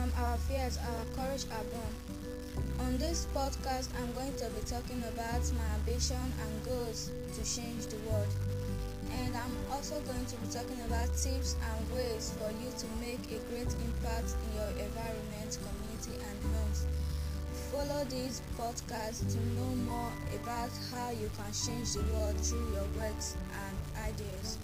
Our fears, our courage are born. On this podcast, I'm going to be talking about my ambition and goals to change the world. And I'm also going to be talking about tips and ways for you to make a great impact in your environment, community, and homes. Follow this podcast to know more about how you can change the world through your words and ideas.